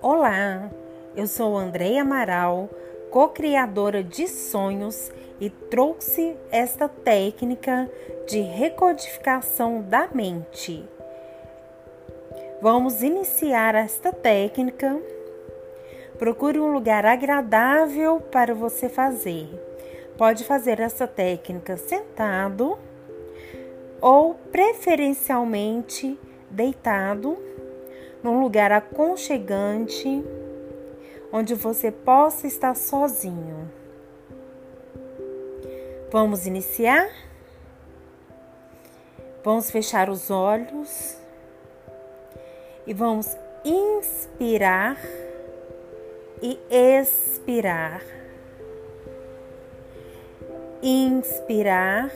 Olá, eu sou Andréia Amaral, co-criadora de sonhos e trouxe esta técnica de recodificação da mente. Vamos iniciar esta técnica. Procure um lugar agradável para você fazer. Pode fazer essa técnica sentado ou preferencialmente deitado num lugar aconchegante onde você possa estar sozinho. Vamos iniciar? Vamos fechar os olhos e vamos inspirar e expirar. Inspirar